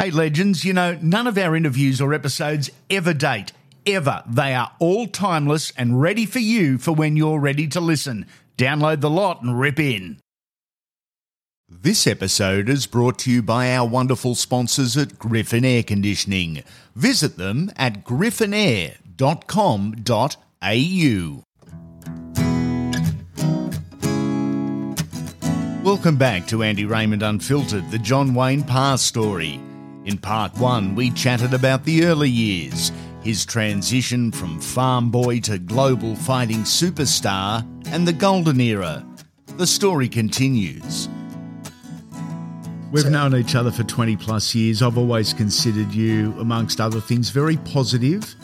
Hey, legends, you know, none of our interviews or episodes ever date. Ever. They are all timeless and ready for you for when you're ready to listen. Download the lot and rip in. This episode is brought to you by our wonderful sponsors at Griffin Air Conditioning. Visit them at griffinair.com.au. Welcome back to Andy Raymond Unfiltered, the John Wayne Parr story. In part one, we chatted about the early years, his transition from farm boy to global fighting superstar, and the golden era. The story continues. We've known each other for 20 plus years. I've always considered you, amongst other things, very positive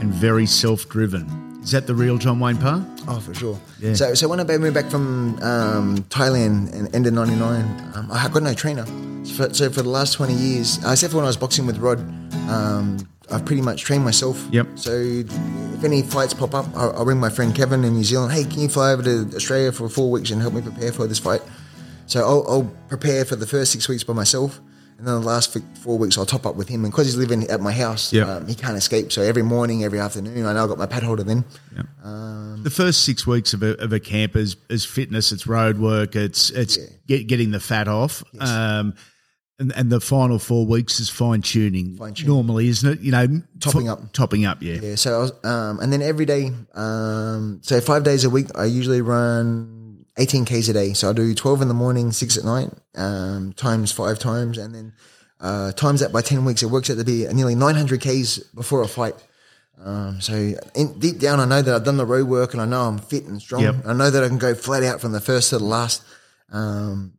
and very self driven. Is that the real John Wayne Parr? Oh, for sure. Yeah. So, so when I moved back from um, Thailand in end of '99, um, I got no trainer. So for, so for the last 20 years, uh, except for when I was boxing with Rod, um, I've pretty much trained myself. Yep. So if any fights pop up, I'll, I'll ring my friend Kevin in New Zealand. Hey, can you fly over to Australia for four weeks and help me prepare for this fight? So I'll, I'll prepare for the first six weeks by myself. And then the last four weeks, I'll top up with him. And because he's living at my house, Yep. um, he can't escape. So every morning, every afternoon, I know I've got my pad holder then. The first six weeks of a, of a camp is, is fitness, it's road work, it's it's get, getting the fat off. Um, and, and the final four weeks is fine tuning. Fine-tuning. Normally, isn't it? You know, Topping up. Topping up, yeah. Yeah, so I was, um, and then every day, um, so five days a week, I usually run 18 Ks a day. So I do 12 in the morning, six at night, um, times five times. And then, uh, times that by 10 weeks, it works out to be nearly 900 Ks before a fight. Um, so in, deep down, I know that I've done the road work and I know I'm fit and strong. Yep. I know that I can go flat out from the first to the last. Um,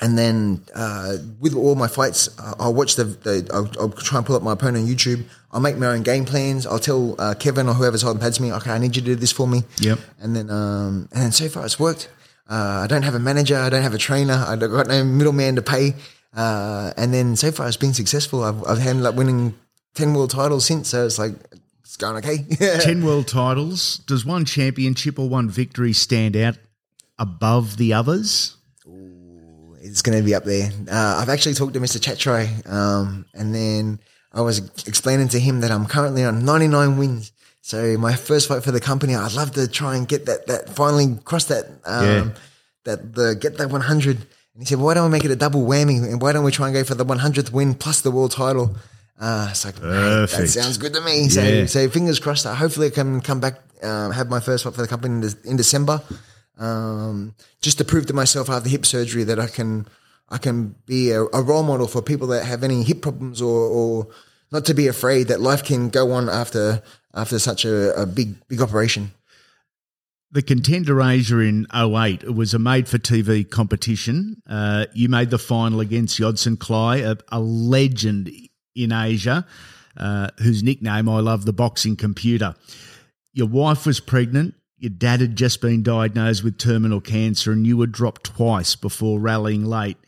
and then uh, with all my fights, I- I'll watch the, the I'll, I'll try and pull up my opponent on YouTube. I'll make my own game plans. I'll tell uh, Kevin or whoever's holding pads me, okay, I need you to do this for me. Yep. And then um, and then so far it's worked. Uh, I don't have a manager. I don't have a trainer. I don't got no middleman to pay. Uh, and then so far it's been successful. I've, I've ended up winning ten world titles since. So it's like it's going okay. 10 world titles. Does one championship or one victory stand out above the others? it's going to be up there. Uh, I've actually talked to Mr. Chatri, um, and then I was explaining to him that I'm currently on 99 wins. So my first fight for the company, I'd love to try and get that, that finally cross that, um, Yeah. that the get that 100. And he said, well, why don't we make it a double whammy? And why don't we try and go for the 100th win plus the world title? Uh, it's like, that sounds good to me. So, Yeah. so fingers crossed. that Hopefully I can come back, um, have my first fight for the company in, De- in December. Um, just to prove to myself after hip surgery that I can, I can be a, a role model for people that have any hip problems or, or not to be afraid that life can go on after, after such a, a big, big operation. The Contender Asia in 08, it was a made for TV competition. Uh, you made the final against Yodsanklai, a, a legend in Asia, uh, whose nickname I love, the boxing computer. Your wife was pregnant. Your dad had just been diagnosed with terminal cancer, and you were dropped twice before rallying late.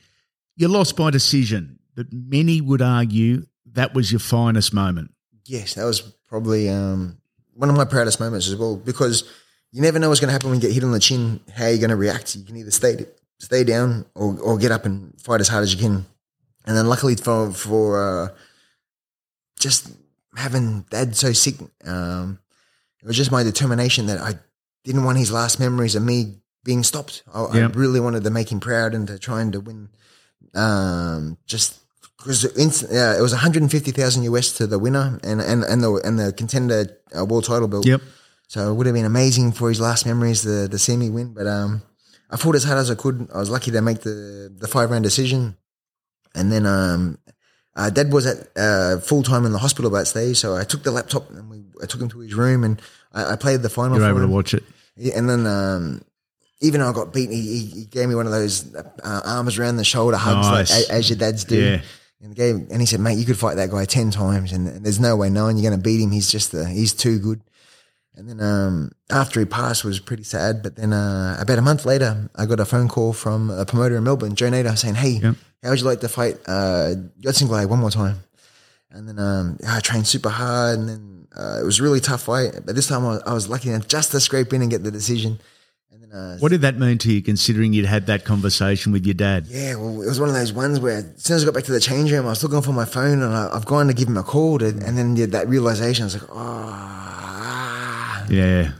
You lost by decision, but many would argue that was your finest moment. Yes, that was probably um, one of my proudest moments as well because you never know what's going to happen when you get hit on the chin. How you're going to react? You can either stay stay down or, or get up and fight as hard as you can. And then luckily for for uh, just having dad so sick, um, it was just my determination that I didn't want his last memories of me being stopped. I, I really wanted to make him proud and to trying to win. Um, just because uh, it was 150,000 US to the winner and and and the and the contender uh, world title belt. Yep. So it would have been amazing for his last memories to, to see me win. But um, I fought as hard as I could. I was lucky to make the, the five round decision. And then um, uh, Dad was at uh, full time in the hospital that stage. So I took the laptop and we, I took him to his room and I, I played the final. You were able to watch it. Yeah, and then um, even though I got beaten, he, he, he gave me one of those uh, arms around the shoulder hugs Nice. like, a- as your dads do. Yeah. And, gave, and he said, mate, you could fight that guy 10 times and, and there's no way knowing you're going to beat him. He's just, the, he's too good. And then um, after he passed was pretty sad. But then uh, about a month later, I got a phone call from a promoter in Melbourne, Joe Nader, saying, hey, Yep. how would you like to fight uh, Glade one more time? And then um, I trained super hard, and then uh, it was a really tough fight. But this time I was, I was lucky enough just to scrape in and get the decision. And then, uh, What did that mean to you, considering you'd had that conversation with your dad? yeah, well, it was one of those ones where as soon as I got back to the change room, I was looking for my phone and I, I've gone to give him a call, to, and then yeah, that realization, I was like, oh, Yeah,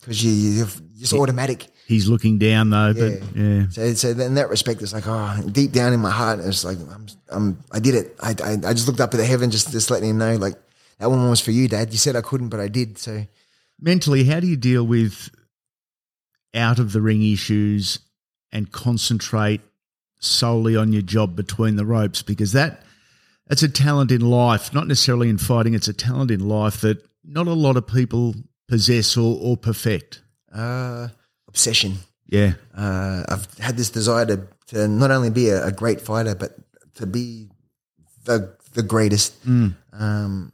because you, you, you're just automatic. he's looking down though, but yeah, So, so in that respect, it's like, oh, deep down in my heart, it's like, I'm, I'm, I did it. I, I, I just looked up at the heaven, just, just letting him know, like, that one was for you, Dad. You said I couldn't, but I did. So, mentally, how do you deal with out of the ring issues and concentrate solely on your job between the ropes? Because that that's a talent in life, not necessarily in fighting. It's a talent in life that not a lot of people possess or, or perfect. uh, obsession. Yeah, Uh, I've had this desire to, to not only be a, a great fighter, but to be the the greatest. Um,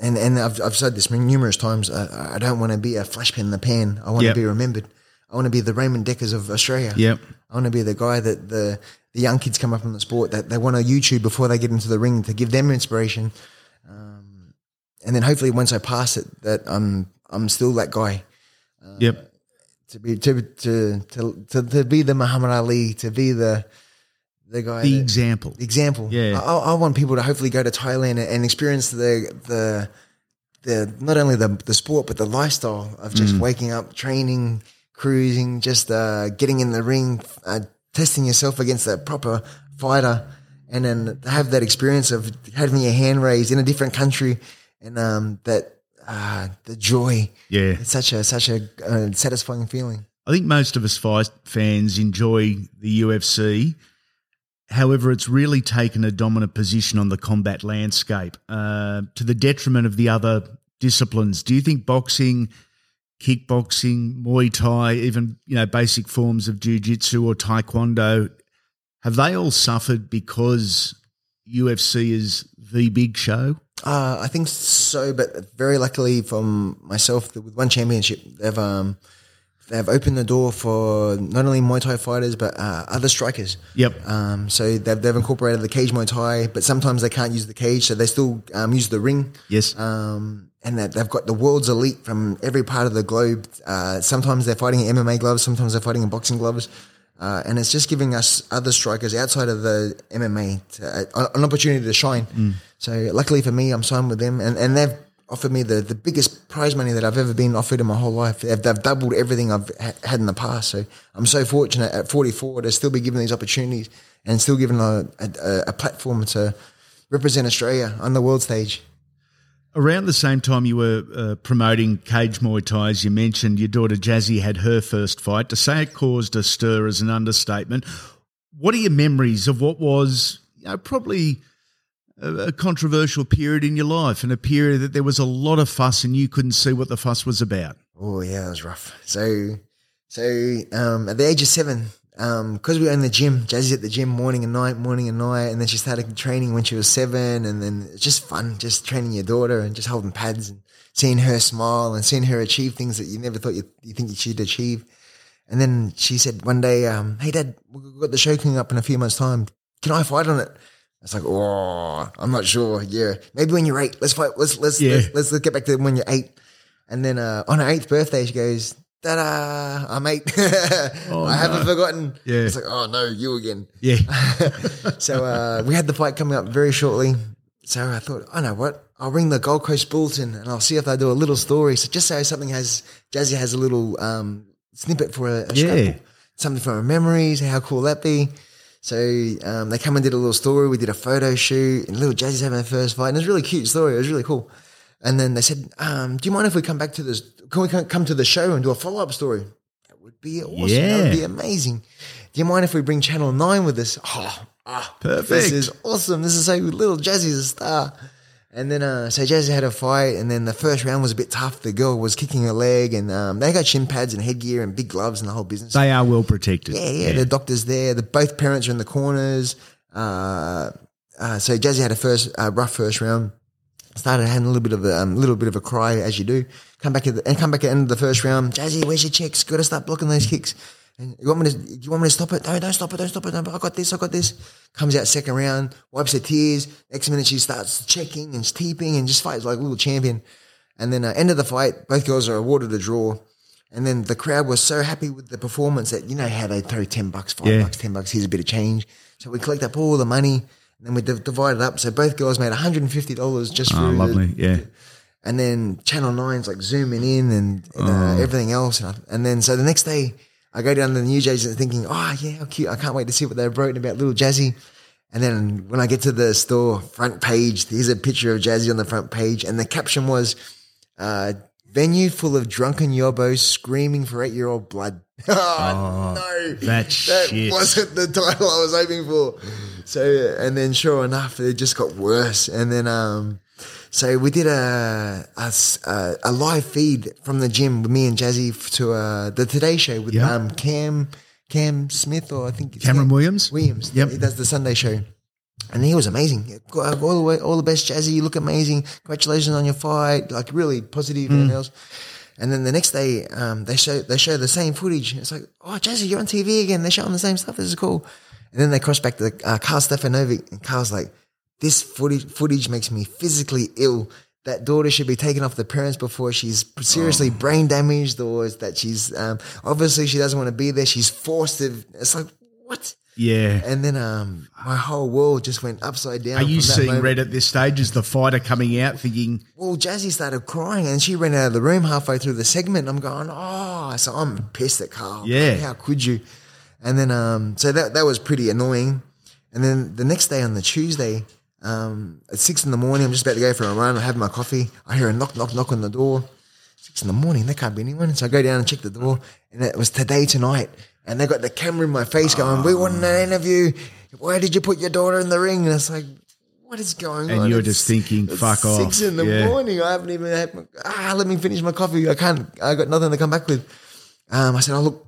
and and I've, I've said this numerous times. I, I don't want to be a flash pin in the pan. I want Yep. to be remembered. I want to be the Ramon Dekkers of Australia. Yep. I want to be the guy that the the young kids come up in the sport that they want to YouTube before they get into the ring to give them inspiration. Um, and then hopefully once I pass it, that I'm I'm still that guy yep. to be to to to to, to be the Muhammad Ali, to be the the guy, The that- example. the example. Yeah. I, I want people to hopefully go to Thailand and experience the the the not only the the sport but the lifestyle of just Mm. waking up, training, cruising, just uh, getting in the ring, uh, testing yourself against a proper fighter, and then have that experience of having your hand raised in a different country, and um, that uh, the joy. Yeah. It's such a such a uh, satisfying feeling. I think most of us fight fans enjoy the UFC. However, it's really taken a dominant position on the combat landscape uh, to the detriment of the other disciplines. Do you think boxing, kickboxing, Muay Thai, even you know basic forms of jiu-jitsu or taekwondo, have they all suffered because UFC is the big show? Uh, I think so, but very luckily from myself, with one championship, they've um, they've opened the door for not only Muay Thai fighters but uh, other strikers. Yep. Um, so they've they've incorporated the cage Muay Thai, but sometimes they can't use the cage, so they still um, use the ring. Yes. Um, and that they've got the world's elite from every part of the globe. Uh, sometimes they're fighting in MMA gloves, sometimes they're fighting in boxing gloves. Uh, and it's just giving us other strikers outside of the MMA to, uh, an opportunity to shine. So luckily for me, I'm signed with them, and, and they've offered me the, the biggest prize money that I've ever been offered in my whole life. They've, they've doubled everything I've ha- had in the past. So I'm so fortunate at 44 to still be given these opportunities and still given a, a, a platform to represent Australia on the world stage. Around the same time you were uh, promoting Cage Muay Thai, as you mentioned, your daughter Jazzy had her first fight. To say it caused a stir is an understatement. What are your memories of what was, you know, probably a, a controversial period in your life and a period that there was a lot of fuss and you couldn't see what the fuss was about? Oh yeah, it was rough. So, so um, at the age of seven, because we were in the gym, Jazzy's at the gym morning and night, morning and night, and then she started training when she was seven, and then it's just fun, just training your daughter and just holding pads and seeing her smile and seeing her achieve things that you never thought you, you think she'd achieve. And then she said one day, um, "Hey, Dad, we've got the show coming up in a few months' time. Can I fight on it?" I was like, "Oh, I'm not sure. Yeah, maybe when you're eight. Let's fight. Let's let's Yeah. let's, let's, let's get back to when you're eight. And then uh, on her eighth birthday, she goes, "Ta-da! I'm eight. I haven't forgotten." Yeah. It's like, "Oh no, you again." Yeah. So uh, we had the fight coming up very shortly. So I thought, I know what, I'll ring the Gold Coast Bulletin and I'll see if they do a little story. So just say something has, Jazzy has a little um, snippet for a, a Yeah. scrapbook, something from her memories. How cool that be? So um, they come and did a little story. We did a photo shoot, and little Jazzy's having her first fight, and it was a really cute story. It was really cool. And then they said, um, "Do you mind if we come back to this? Can we come to the show and do a follow up story?" That would be awesome. That would be amazing. Do you mind if we bring Channel Nine with us? Oh, ah, Perfect. This is awesome. This is so little Jazzy's a star. And then, uh, so Jazzy had a fight, and then the first round was a bit tough. The girl was kicking her leg, and um, they got shin pads and headgear and big gloves and the whole business. they are well protected. Yeah, yeah, the doctor's there. The both parents are in the corners. Uh, uh, so Jazzy had a first uh, rough first round. Started having a little bit of a um, little bit of a cry as you do. Come back at the, and come back at the end of the first round. Jazzy, where's your checks? Got to start blocking those kicks. And you want me to? You want me to stop it? No, don't stop it. Don't stop it. No, I got this. I got this. Comes out second round, wipes her tears. Next minute she starts checking and teeping and just fights like a little champion. And then uh, end of the fight, both girls are awarded a draw. And then the crowd was so happy with the performance that you know how they throw ten bucks, five Yeah. bucks, ten bucks. Here's a bit of change. So we collect up all the money, and then we div- divide it up. So both girls made one hundred and fifty dollars just for Oh, lovely. Yeah. and then Channel 9's like zooming in and, and Oh. uh, everything else. And, I, and then so the next day, I go down to the news agent thinking, oh, yeah, how cute. I can't wait to see what they've written about little Jazzy. And then when I get to the store front page, there's a picture of Jazzy on the front page. And the caption was, uh, venue full of drunken yobos screaming for eight year old blood. oh, no. that shit. wasn't the title I was hoping for. So, and then sure enough, it just got worse. And then, um, so we did a a live feed from the gym with me and Jazzy to uh, the Today Show with Yeah. um, Cam Cam Smith or I think it's Cameron Cam- Williams? Williams. Yep. he does the Sunday Show, and he was amazing. All the way, all the best, Jazzy. You look amazing. Congratulations on your fight. Like really positive Mm. and else. And then the next day, um, they show they show the same footage. It's like, oh, Jazzy, you're on TV again. They're showing the same stuff. This is cool. And then they cross back to uh, Karl Stefanovic, and Karl's like, this footage footage makes me physically ill. That daughter should be taken off the parents before she's seriously brain damaged, or is that she's um, obviously she doesn't want to be there. She's forced to. It's like what? Yeah. And then um, my whole world just went upside down. Are you seeing moment. Red at this stage as the fighter coming out thinking, Well, Jazzy started crying and she ran out of the room halfway through the segment. I'm going, oh, so I'm pissed at Karl. Yeah. How could you? And then, um, so that, that was pretty annoying. And then the next day on the Tuesday, um, at six in the morning, I'm just about to go for a run. I have my coffee. I hear a knock, knock, knock on the door. Six in the morning, there can't be anyone. So I go down and check the door, and it was today, tonight. And they got the camera in my face going, We want an interview. Why did you put your daughter in the ring? And it's like, What is going And on? And you're It's- just thinking, "Fuck off." Six in the Yeah. morning. I haven't even had my, ah, let me finish my coffee. I can't, I got nothing to come back with. Um, I said, Oh, look,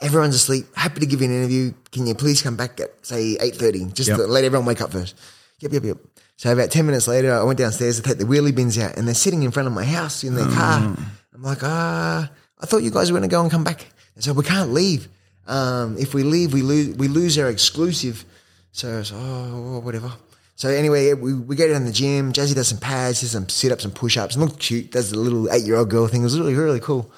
everyone's asleep. Happy to give you an interview. Can you please come back at say eight thirty? Just Yep. to let everyone wake up first. Yep, yep, yep. So about ten minutes later, I went downstairs to take the wheelie bins out, and they're sitting in front of my house in their car. I'm like, ah, I thought you guys were going to go and come back. They said we can't leave. Um, if we leave, we lose we lose our exclusive. So I was, oh, whatever. So anyway, we, we go down to the gym. Jazzy does some pads, does some sit ups and push ups, and cute. Does the little eight year old girl thing. It was really really cool.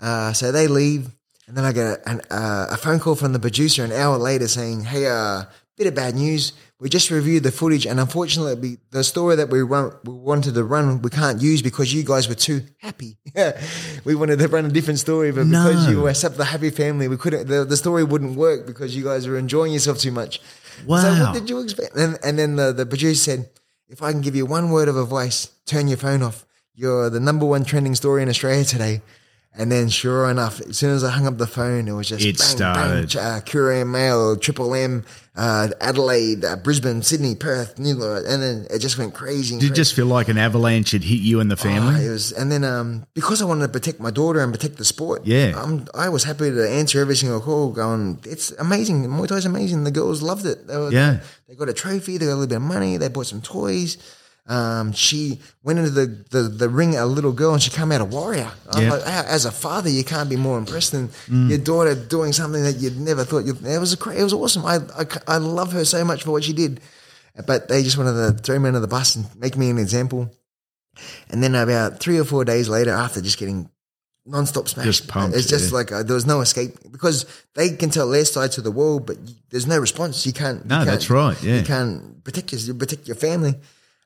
Uh, so they leave, and then I get a, an, uh, a phone call from the producer an hour later saying, "Hey, uh, bit of bad news. We just reviewed the footage, and unfortunately, the story that we, run, we wanted to run, we can't use because you guys were too happy. we wanted to run a different story, but because you were such a happy family, we couldn't. The, the story wouldn't work because you guys were enjoying yourself too much. So Wow. what did you expect? And, and then the, the producer said, if I can give you one word of advice, turn your phone off. You're the number one trending story in Australia today. And then, sure enough, as soon as I hung up the phone, it was just It bang, started. bang, uh, Courier Mail, Triple M, uh, Adelaide, uh, Brisbane, Sydney, Perth, New York, and then it just went crazy. did it just feel like an avalanche had hit you and the Oh, family? it was, and then um, because I wanted to protect my daughter and protect the sport, Yeah. um, I was happy to answer every single call. Going, it's amazing. Muay Thai's amazing. The girls loved it. They were, Yeah. they got a trophy. They got a little bit of money. They bought some toys. Um, she went into the, the, the ring, a little girl, and she came out a warrior. Yeah. like, "Ah, as a father, you can't be more impressed than Mm. your daughter doing something that you'd never thought. You'd, it was a, it was awesome. I, I I love her so much for what she did, but they just wanted to throw me under the bus and make me an example. And then about three or four days later, after just getting non-stop smashed, Just pumped, it's just yeah. like uh, there was no escape because they can tell their side to the world, but there's no response. You can't. No, you can't- that's right, yeah. you can't protect your, protect your family.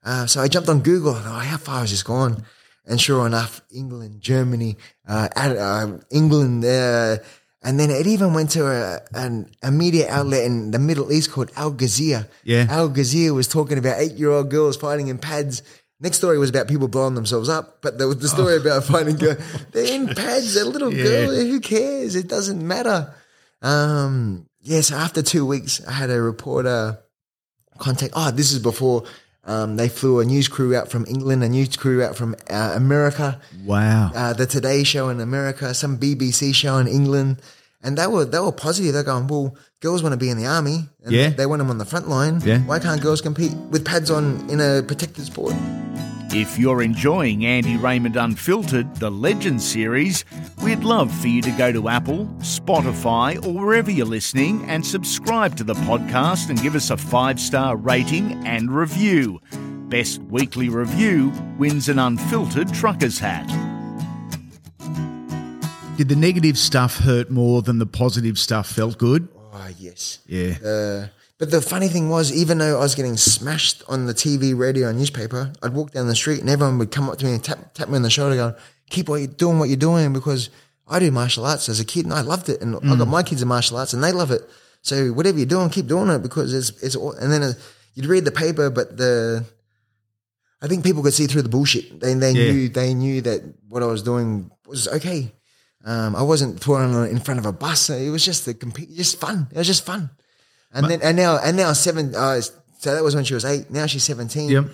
Uh, so I jumped on Google. I thought, how far has this gone? And sure enough, England, Germany, uh, Ad- uh, England, uh, and then it even went to a, an, a media outlet in the Middle East called Al Jazeera. Yeah. Al Jazeera was talking about eight-year-old girls fighting in pads. Next story was about people blowing themselves up, but the, the story about fighting girls, they're in pads. They're little Yeah. girls. Who cares? It doesn't matter. Um, yeah, so after two weeks, I had a reporter contact. Oh, this is before um, they flew a news crew out from England, a news crew out from uh, America, wow. uh, the Today Show in America, some BBC show in England, and they were they were positive. They're going, well, girls want to be in the army, and Yeah. they want them on the front line. Yeah. Why can't girls compete with pads on in a protected sport? If you're enjoying Andy Raymond Unfiltered, the Legend series, we'd love for you to go to Apple, Spotify, or wherever you're listening and subscribe to the podcast and give us a five star rating and review. Best weekly review wins an unfiltered trucker's hat. Did the negative stuff hurt more than the positive stuff felt good? Oh yes. Yeah. Uh, but the funny thing was, even though I was getting smashed on the TV, radio, and newspaper, I'd walk down the street and everyone would come up to me and tap, tap me on the shoulder, going, "Keep what you're doing, what you're doing," because I do martial arts as a kid and I loved it, and I got my kids in martial arts and they love it. So whatever you're doing, keep doing it because it's it's. And then uh, you'd read the paper, but the I think people could see through the bullshit. They they Yeah. knew they knew that what I was doing was okay. Um, I wasn't throwing in front of a bus. It was just the compete, just fun. It was just fun. And then and now and now seven. Uh, so that was when she was eight. Now she's seventeen. Yep.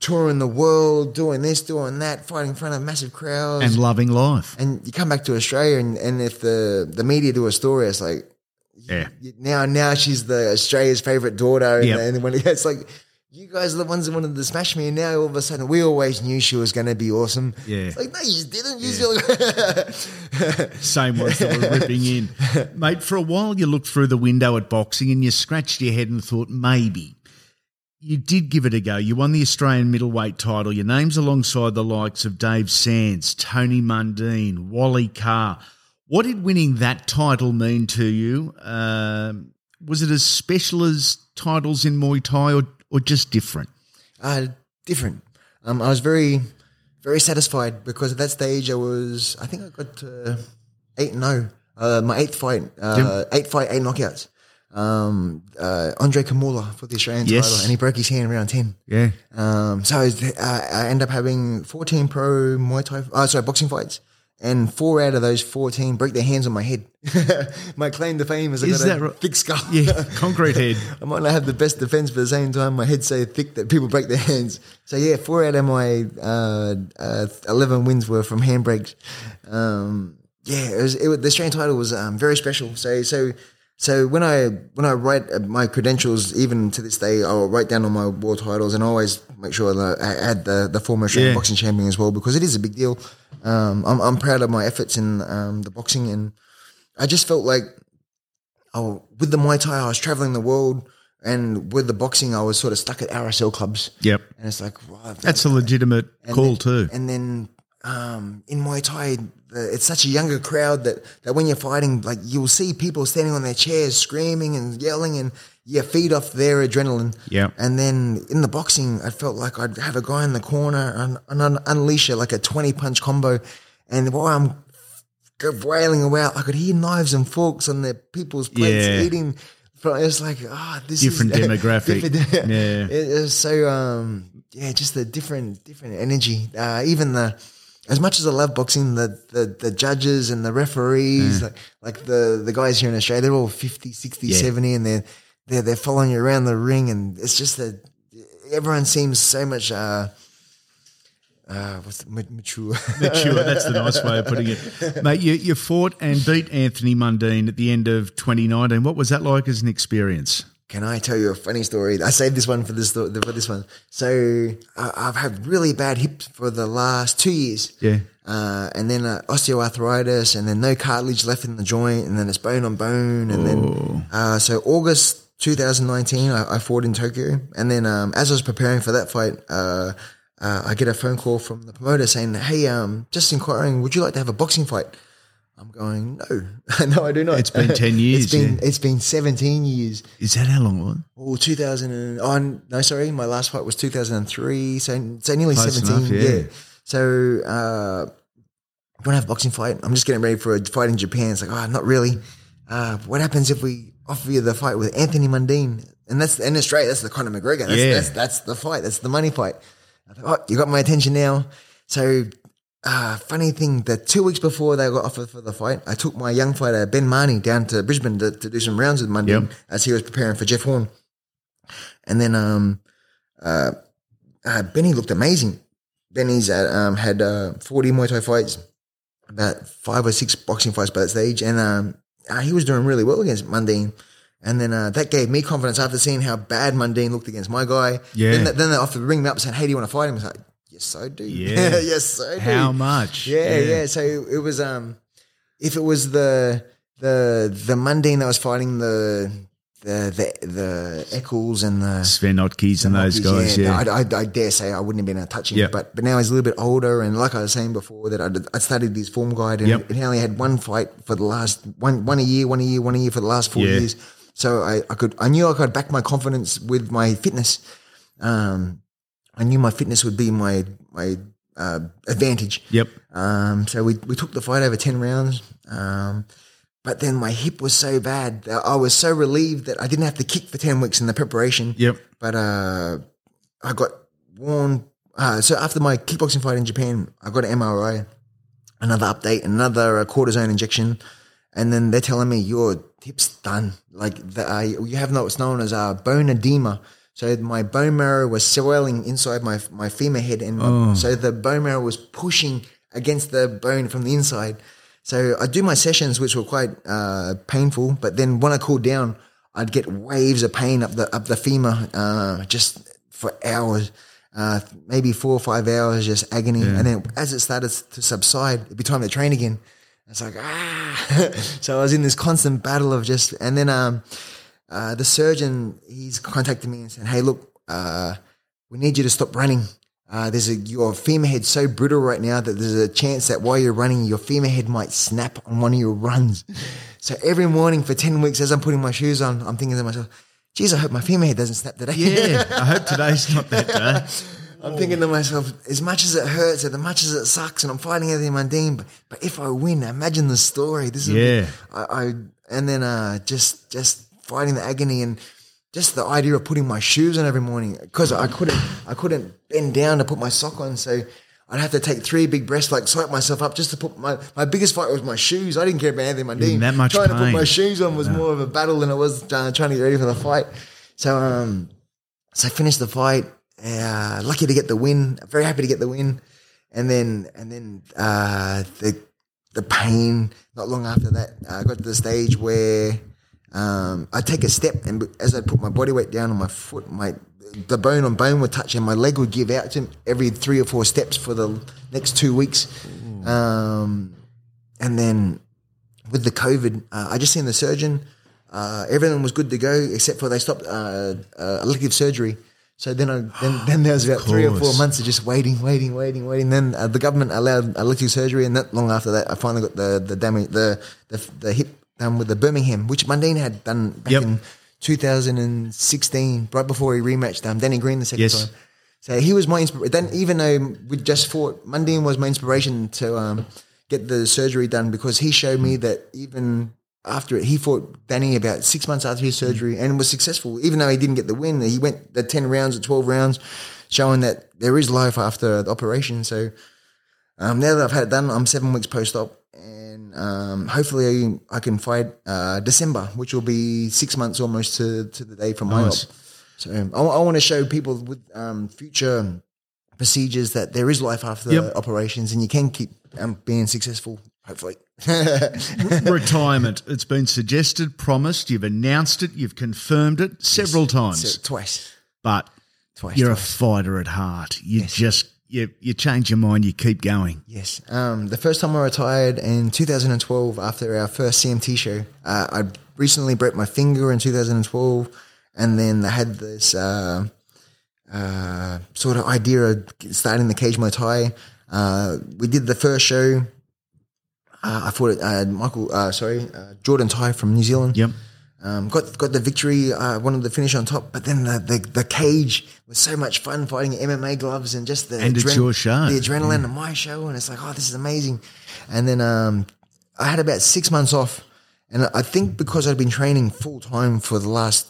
Touring the world, doing this, doing that, fighting in front of massive crowds. And loving life. And you come back to Australia, and, and if the the media do a story, it's like Yeah. now now she's the Australia's favorite daughter, and, Yep. and when it's like you guys are the ones that wanted to smash me, and now all of a sudden we always knew she was going to be awesome. Yeah. It's like no, you didn't. You still. Same ones that were ripping in. Mate, for a while you looked through the window at boxing and you scratched your head and thought maybe. You did give it a go. You won the Australian middleweight title. Your name's alongside the likes of Dave Sands, Tony Mundine, Wally Carr. What did winning that title mean to you? Um, was it as special as titles in Muay Thai or, or just different? uh, different. Um, I was very, very satisfied because at that stage I was, I think I got to eight and zero. Uh, my eighth fight, uh, eight fight, eight knockouts. Um, uh, Andre Kamula for the Australian Yes. title, and he broke his hand around ten. Yeah. Um, so I, was- uh, I ended up having 14 pro Muay Thai, uh, sorry, boxing fights. And four out of those 14 broke their hands on my head. my claim to fame is I got a right? thick skull. Yeah, concrete head. I might not have the best defense, but at the same time, my head's so thick that people break their hands. So yeah, four out of my uh, uh, 11 wins were from handbrakes. Um, yeah, it was, it was, the Australian title was um, very special. So so so when I when I write uh, my credentials, even to this day, I'll write down all my world titles and I always make sure that I add the the former Australian Yeah. boxing champion as well because it is a big deal. Um, I'm I'm proud of my efforts in um, the boxing and I just felt like oh, with the Muay Thai, I was traveling the world, and with the boxing, I was sort of stuck at RSL clubs. Yep. And it's like, wow, That's a legitimate and call then- too. And then um, in Muay Thai, the, it's such a younger crowd that, that when you're fighting, like you'll see people standing on their chairs, screaming and yelling, and you feed off their adrenaline. Yeah. And then in the boxing, I felt like I'd have a guy in the corner and, and un- unleash it like a 20 punch combo. And while I'm wailing about, I could hear knives and forks on the people's plates Yeah. eating. From, it was like, ah, this Different is demographic. different- demographic Yeah. it was so um, yeah, just a different different energy. Uh, even the as much as I love boxing, the the, the judges and the referees, like, like the the guys here in Australia, they're all 50, 60, Yeah. 70, and they're they're they're following you around the ring, and it's just that everyone seems so much. Uh, uh, what's the, mature? Mature, that's the nice way of putting it. Mate, you, you fought and beat Anthony Mundine at the end of 2019. What was that like as an experience? Can I tell you a funny story? I saved this one for this for this one. So I I've had really bad hips for the last two years. Yeah. Uh, and then uh, osteoarthritis, and then no cartilage left in the joint, and then it's bone on bone, and then uh, so August 2019, I, I fought in Tokyo, and then um, as I was preparing for that fight, uh, uh, I get a phone call from the promoter saying, "Hey, um, just inquiring, would you like to have a boxing fight?" I'm going, "No, no, I do not." It's been 10 years, it's been yeah. it's been 17 years. Is that how long was? Oh, 2000 and, oh, no, sorry. My last fight was 2003. So, so nearly Close 17. enough, yeah. yeah. So, uh, I'm to have a boxing fight. I'm just getting ready for a fight in Japan. It's like, oh, not really. Uh, what happens if we offer you the fight with Anthony Mundine? And that's in Australia, that's the Conor McGregor. That's, Yeah. that's, that's the fight. That's the money fight. I thought, oh, you got my attention now. So, uh, funny thing, that two weeks before they got offered for the fight, I took my young fighter, Ben Marnie, down to Brisbane to, to do some rounds with Mundine Yep. as he was preparing for Jeff Horn. And then um, uh, uh, Benny looked amazing. Benny's at, um, had uh, 40 Muay Thai fights, about five or six boxing fights by that stage. And um, uh, he was doing really well against Mundine. And then uh, that gave me confidence after seeing how bad Mundine looked against my guy. Yeah. Then, then they offered to ring me up saying, hey, do you want to fight him? I was like, yes, I do. Yeah. yes, I do. How much? Yeah, yeah, So it was um, if it was the the the Mundine that was fighting the the the the Echols and the Sven Ottkes and those guys. Yeah, I, I, I dare say I wouldn't have been able to touch him. Yep. But but now he's a little bit older, and like I was saying before, that I, I studied his form guide, and Yep. he only had one fight for the last one one a year, one a year, one a year for the last four Yeah. years. So I, I could I knew I could back my confidence with my fitness. Um, I knew my fitness would be my my uh, advantage. Yep. Um, so we, we took the fight over 10 rounds. Um, but then my hip was so bad that I was so relieved that I didn't have to kick for 10 weeks in the preparation. Yep. But uh, I got warned. Uh, so after my kickboxing fight in Japan, I got an MRI, another update, another uh, cortisone injection. And then they're telling me your hip's done. Like the, uh, you have what's known as uh, bone edema. So my bone marrow was swelling inside my my femur head, and my- so the bone marrow was pushing against the bone from the inside. So I do my sessions, which were quite uh, painful. But then when I cooled down, I'd get waves of pain up the up the femur, uh, just for hours, uh, maybe four or five hours, just agony. And then as it started to subside, it'd be time to train again. It's like ah. so I was in this constant battle of just, and then um, uh, the surgeon he's contacted me and said, "Hey, look, uh, we need you to stop running. Uh, there's a your femur head so brittle right now that there's a chance that while you're running, your femur head might snap on one of your runs." So every morning for ten weeks, as I'm putting my shoes on, I'm thinking to myself, "Geez, I hope my femur head doesn't snap today." Yeah. I hope today's not that day. I'm thinking to myself, as much as it hurts, as much as it sucks, and I'm fighting Anthony Mundine, but but if I win, imagine the story. This is Yeah. I, I and then uh, just just fighting the agony and just the idea of putting my shoes on every morning because I couldn't I couldn't bend down to put my sock on, so I'd have to take three big breaths, like swipe myself up just to put my my biggest fight was my shoes. I didn't care about anything My in that much trying to put my shoes on was more of a battle than it was uh, trying to get ready for the fight. So um, so I finished the fight. Uh, lucky to get the win. Very happy to get the win. And then and then uh, the the pain. Not long after that, I got to the stage where um, I take a step, and as I put my body weight down on my foot, my the bone on bone would touch, and my leg would give out to every three or four steps for the next two weeks. Um, and then with the COVID, uh, I just seen the surgeon. Uh, everything was good to go except for they stopped uh, uh, elective surgery. So then, I, then, then there was about three or four months of just waiting, waiting, waiting, waiting. Then uh, the government allowed elective surgery, and not long after that, I finally got the the damage, the the, the hip done with the Birmingham, which Mundine had done back Yep. in 2016, right before he rematched um, Danny Green the second Yes. time. So he was my inspiration. Then even though we just fought, Mundine was my inspiration to um, get the surgery done because he showed me that even after it, he fought Danny about six months after his surgery and was successful. Even though he didn't get the win, he went the ten rounds or twelve rounds, showing that there is life after the operation. So um, now that I've had it done, I'm seven weeks post op, and um, hopefully I can fight uh, December, which will be six months almost to, to the day from my Nice. op. So um, I, want to show people with um, future procedures that there is life after Yep. operations, and you can keep um, being successful. Hopefully, Retirement. It's been suggested, promised. You've announced it. You've confirmed it several times. So, twice, but twice. you're twice. a fighter at heart. You just you you change your mind. You keep going. Yes. Um, the first time I retired in 2012 after our first CMT show, uh, I recently broke my finger in 2012, and then I had this uh, uh, sort of idea of starting the Cage Muay Thai. Uh, we did the first show. Uh, I fought uh, Michael, uh, sorry, uh, Jordan Tai from New Zealand. Yep. Um, got got the victory. Uh, wanted to finish on top, but then the, the the cage was so much fun fighting MMA gloves and just the And it's your show. the adrenaline of my show, and it's like, oh, this is amazing. And then um, I had about six months off, and I think because I'd been training full time for the last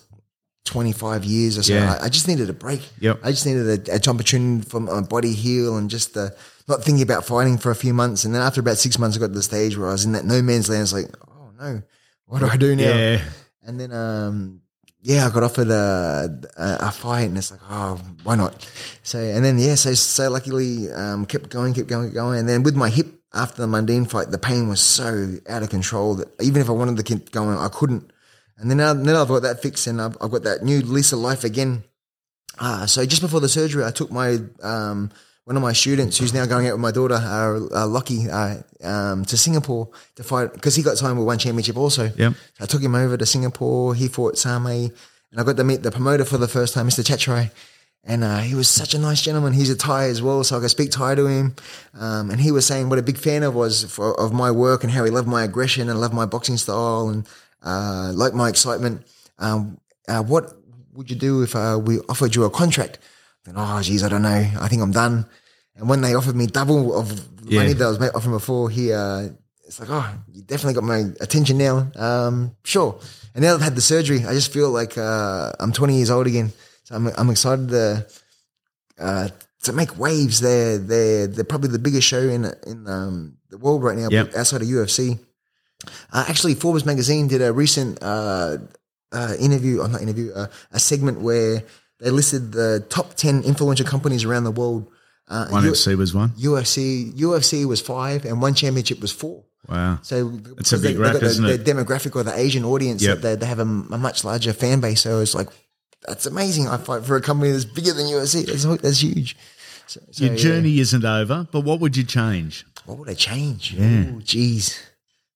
twenty five years or so, Yeah. I, I just needed a break. Yep. I just needed a, a opportunity for my body heal and just uh, not thinking about fighting for a few months. And then after about six months, I got to the stage where I was in that no man's land. It's like, oh no, what do I do now? Yeah. And then, um, yeah, I got offered a, a, a fight, and it's like, oh, why not? So, and then, yeah, so so luckily, um, kept going, kept going, kept going, and then with my hip after the Mundine fight, the pain was so out of control that even if I wanted to keep going, I couldn't. And then now, now I've got that fixed, and I've, I've got that new lease of life again. Uh, so just before the surgery, I took my um, one of my students who's now going out with my daughter, uh, uh, Lockie, uh, um, to Singapore to fight because he got signed with one championship also. Yep. So I took him over to Singapore. He fought Same, and I got to meet the promoter for the first time, Mr. Chatri. And uh, he was such a nice gentleman. He's a Thai as well, so I could speak Thai to him. Um, and he was saying what a big fan of was for, of my work and how he loved my aggression and loved my boxing style and uh, liked my excitement. Um, uh, what would you do if uh, we offered you a contract? Then, oh, geez, I don't know. I think I'm done. And when they offered me double of Yeah. money that I was made offering before, he uh, it's like, oh, you definitely got my attention now. Um, sure. And now I've had the surgery, I just feel like uh, I'm 20 years old again. So I'm, I'm excited to uh, to make waves. They're they're they're probably the biggest show in in um, the world right now, Yep. outside of UFC. Uh, actually, Forbes magazine did a recent uh, uh, interview, or not interview, uh, a segment where they listed the top ten influential companies around the world. Uh, One U- FC was one. UFC UFC was five, and one championship was four. Wow. So It's a big they, rack, they isn't the, it? the demographic or the Asian audience Yep. they, they have a, a much larger fan base. So it's like that's amazing. I fight for a company that's bigger than UFC. That's that's huge. So, so, Your yeah. journey isn't over, but what would you change? What would I change? Yeah. Oh, jeez.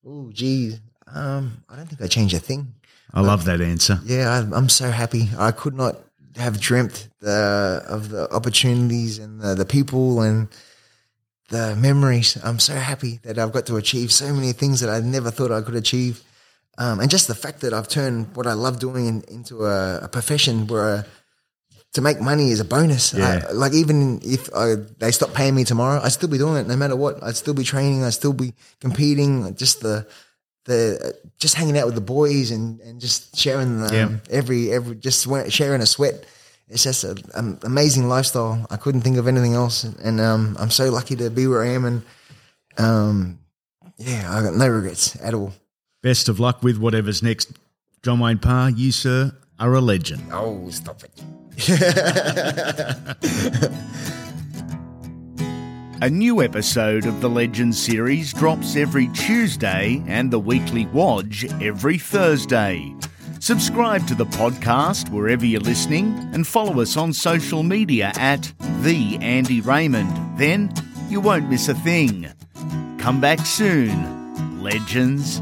Oh, jeez. Um, I don't think I change a thing. I love that answer. Yeah, I, I'm so happy. I could not have dreamt the of the opportunities and the, the people and the memories. I'm so happy that I've got to achieve so many things that I never thought I could achieve. Um, and just the fact that I've turned what I love doing in, into a, a profession where uh to make money is a bonus. Yeah. I, like even if I, they stop paying me tomorrow, I'd still be doing it no matter what. I'd still be training. I'd still be competing. Just the the just hanging out with the boys and, and just sharing the, Yeah. every every just sharing a sweat. It's just an um, amazing lifestyle. I couldn't think of anything else, and um, I'm so lucky to be where I am. And um, yeah, I got no regrets at all. Best of luck with whatever's next. John Wayne Parr, you, sir, are a legend. Oh, stop it! A new episode of the Legends series drops every Tuesday and the weekly Wodge every Thursday. Subscribe to the podcast wherever you're listening and follow us on social media at The Andy Raymond. Then you won't miss a thing. Come back soon, Legends.